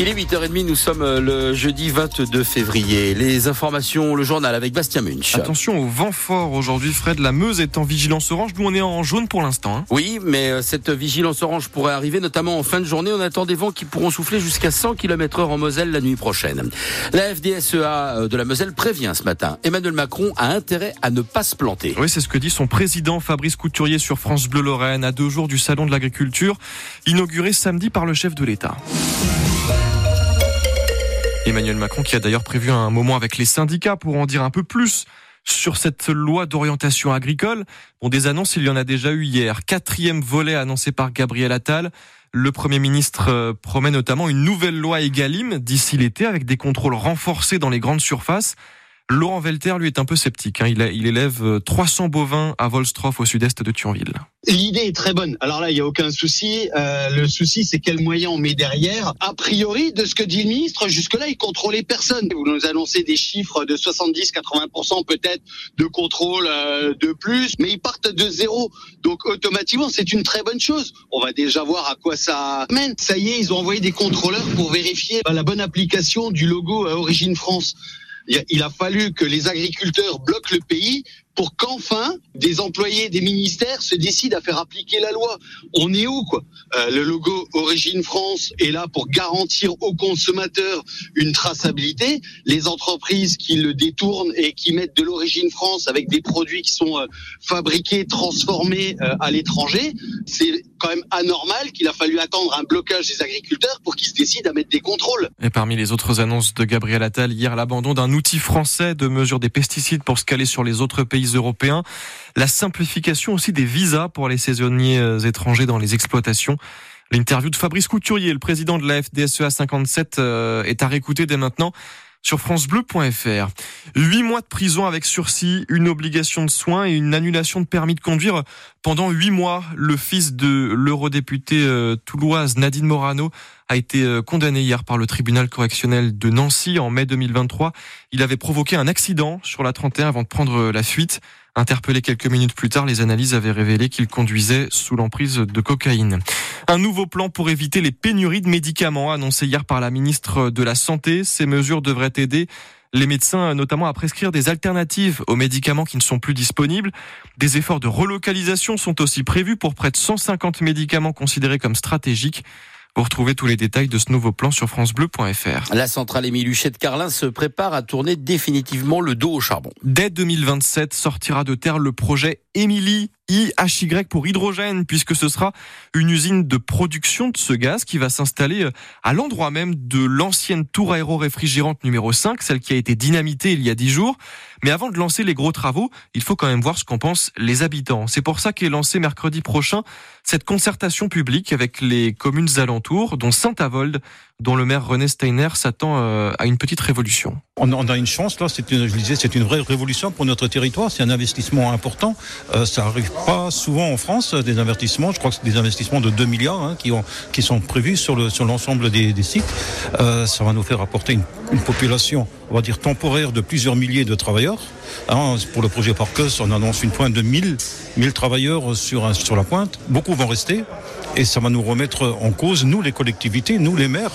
Il est 8h30, nous sommes euh, le jeudi 22 février. Les informations, le journal avec Bastien Munch. Attention au vent fort aujourd'hui, Fred. La Meuse est en vigilance orange. Nous, on est en jaune pour l'instant. Hein. Oui, mais euh, cette vigilance orange pourrait arriver notamment en fin de journée. On attend des vents qui pourront souffler jusqu'à 100 km heure en Moselle la nuit prochaine. La FDSEA euh, de la Moselle prévient ce matin. Emmanuel Macron a intérêt à ne pas se planter. Oui, c'est ce que dit son président Fabrice Couturier sur France Bleu Lorraine à deux jours du Salon de l'Agriculture, inauguré samedi par le chef de l'État. Emmanuel Macron qui a d'ailleurs prévu un moment avec les syndicats pour en dire un peu plus sur cette loi d'orientation agricole. Bon, des annonces, il y en a déjà eu hier. Quatrième volet annoncé par Gabriel Attal. Le Premier ministre euh, promet notamment une nouvelle loi Egalim d'ici l'été avec des contrôles renforcés dans les grandes surfaces. Laurent Velter, lui, est un peu sceptique. Hein. Il, il, élève 300 euh, bovins à Volstroff, au sud-est de Thionville. L'idée est très bonne. Alors là, il n'y a aucun souci. Euh, le souci, c'est quel moyen on met derrière. A priori, de ce que dit le ministre, jusque-là, il contrôlait personne. Vous nous annoncez des chiffres de 70-80% peut-être de contrôle euh, de plus, mais ils partent de zéro. Donc automatiquement, c'est une très bonne chose. On va déjà voir à quoi ça mène. Ça y est, ils ont envoyé des contrôleurs pour vérifier la bonne application du logo à Origine France il a fallu que les agriculteurs bloquent le pays pour qu'enfin des employés des ministères se décident à faire appliquer la loi. On est où quoi? Euh, Le logo Origine France est là pour garantir aux consommateurs une traçabilité. Les entreprises qui le détournent et qui mettent de l'origine France avec des produits qui sont euh, fabriqués, transformés euh, à l'étranger, c'est quand même anormal qu'il a fallu attendre un blocage des agriculteurs pour qu'ils se décident à mettre des contrôles. Et parmi les autres annonces de Gabriel Attal hier, l'abandon d'un outil français de mesure des pesticides pour se caler sur les autres pays européens. La simplification aussi des visas pour les saisonniers euh, étrangers dans les exploitations. L'interview de Fabrice Couturier, le président de la FDSEA 57, euh, est à réécouter dès maintenant sur francebleu.fr. Huit mois de prison avec sursis, une obligation de soins et une annulation de permis de conduire pendant huit mois. Le fils de l'eurodéputé euh, touloise Nadine Morano a été euh, condamné hier par le tribunal correctionnel de Nancy en mai 2023. Il avait provoqué un accident sur la 31 avant de prendre la fuite. Interpellé quelques minutes plus tard, les analyses avaient révélé qu'il conduisait sous l'emprise de cocaïne. Un nouveau plan pour éviter les pénuries de médicaments annoncé hier par la ministre de la Santé. Ces mesures devraient aider les médecins notamment à prescrire des alternatives aux médicaments qui ne sont plus disponibles. Des efforts de relocalisation sont aussi prévus pour près de 150 médicaments considérés comme stratégiques. Vous retrouvez tous les détails de ce nouveau plan sur francebleu.fr. La centrale Émile Huchet de Carlin se prépare à tourner définitivement le dos au charbon. Dès 2027 sortira de terre le projet Émilie IHY pour hydrogène, puisque ce sera une usine de production de ce gaz qui va s'installer euh, à l'endroit même de l'ancienne tour aéro-réfrigérante numéro 5, celle qui a été dynamitée il y a 10 jours. Mais avant de lancer les gros travaux, il faut quand même voir ce qu'en pensent les habitants. C'est pour ça qu'est lancé mercredi prochain cette concertation publique avec les communes alentours, dont Saint-Avold, dont le maire René Steiner s'attend euh, à une petite révolution. On a une chance là, c'est une, je disais, c'est une vraie révolution pour notre territoire. C'est un investissement important. Euh, ça arrive pas souvent en France des investissements. Je crois que c'est des investissements de 2 milliards hein, qui, ont, qui sont prévus sur le sur l'ensemble des, sites. Euh, ça va nous faire apporter une, une, population, on va dire temporaire, de plusieurs milliers de travailleurs. Hein, pour le projet Parcus, on annonce une pointe de 1000 1000 travailleurs sur sur la pointe. Beaucoup vont rester et ça va nous remettre en cause nous les collectivités, nous les maires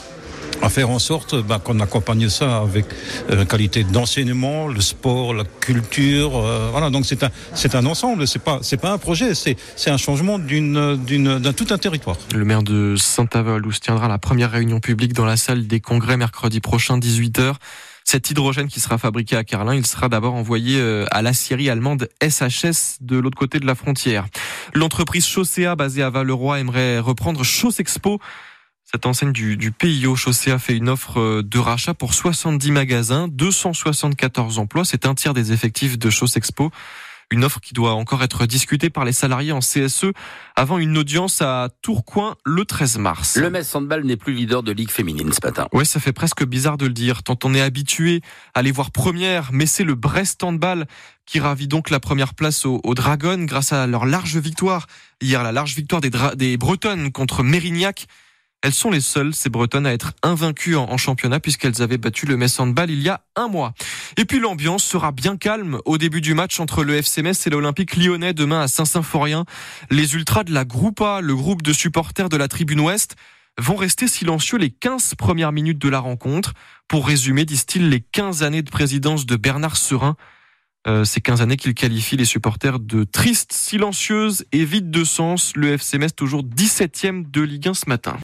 à faire en sorte bah, qu'on accompagne ça avec euh, qualité d'enseignement, le sport, la culture. Euh, voilà, donc c'est un c'est un ensemble. C'est pas c'est pas un projet. C'est c'est un changement d'une d'une d'un tout un territoire. Le maire de Saint-Avold où se tiendra la première réunion publique dans la salle des congrès mercredi prochain 18h. Cet hydrogène qui sera fabriqué à Carlin, il sera d'abord envoyé euh, à l'acierie allemande SHS de l'autre côté de la frontière. L'entreprise Chaussea basée à Valeroy aimerait reprendre Chaussexpo cette enseigne du, du PIO Chaussée a fait une offre euh, de rachat pour 70 magasins, 274 emplois. C'est un tiers des effectifs de Chaussexpo. Une offre qui doit encore être discutée par les salariés en CSE avant une audience à Tourcoing le 13 mars. Le Metz Handball n'est plus leader de Ligue féminine ce matin. Oui, ça fait presque bizarre de le dire, tant on est habitué à les voir première, mais c'est le Brest Handball qui ravit donc la première place aux, Dragons grâce à leur large victoire. Hier, la large victoire des, des Bretonnes contre Mérignac. Elles sont les seules, ces Bretonnes, à être invaincues en, championnat puisqu'elles avaient battu le Metz Handball il y a un mois. Et puis l'ambiance sera bien calme au début du match entre le FC et l'Olympique lyonnais demain à Saint-Symphorien. Les ultras de la Groupa, le groupe de supporters de la tribune ouest, vont rester silencieux les 15 premières minutes de la rencontre. Pour résumer, disent-ils, les 15 années de présidence de Bernard Serin. Euh, ces 15 années qu'il qualifie les supporters de tristes, silencieuses et vides de sens. Le FC Metz toujours 17e de Ligue 1 ce matin.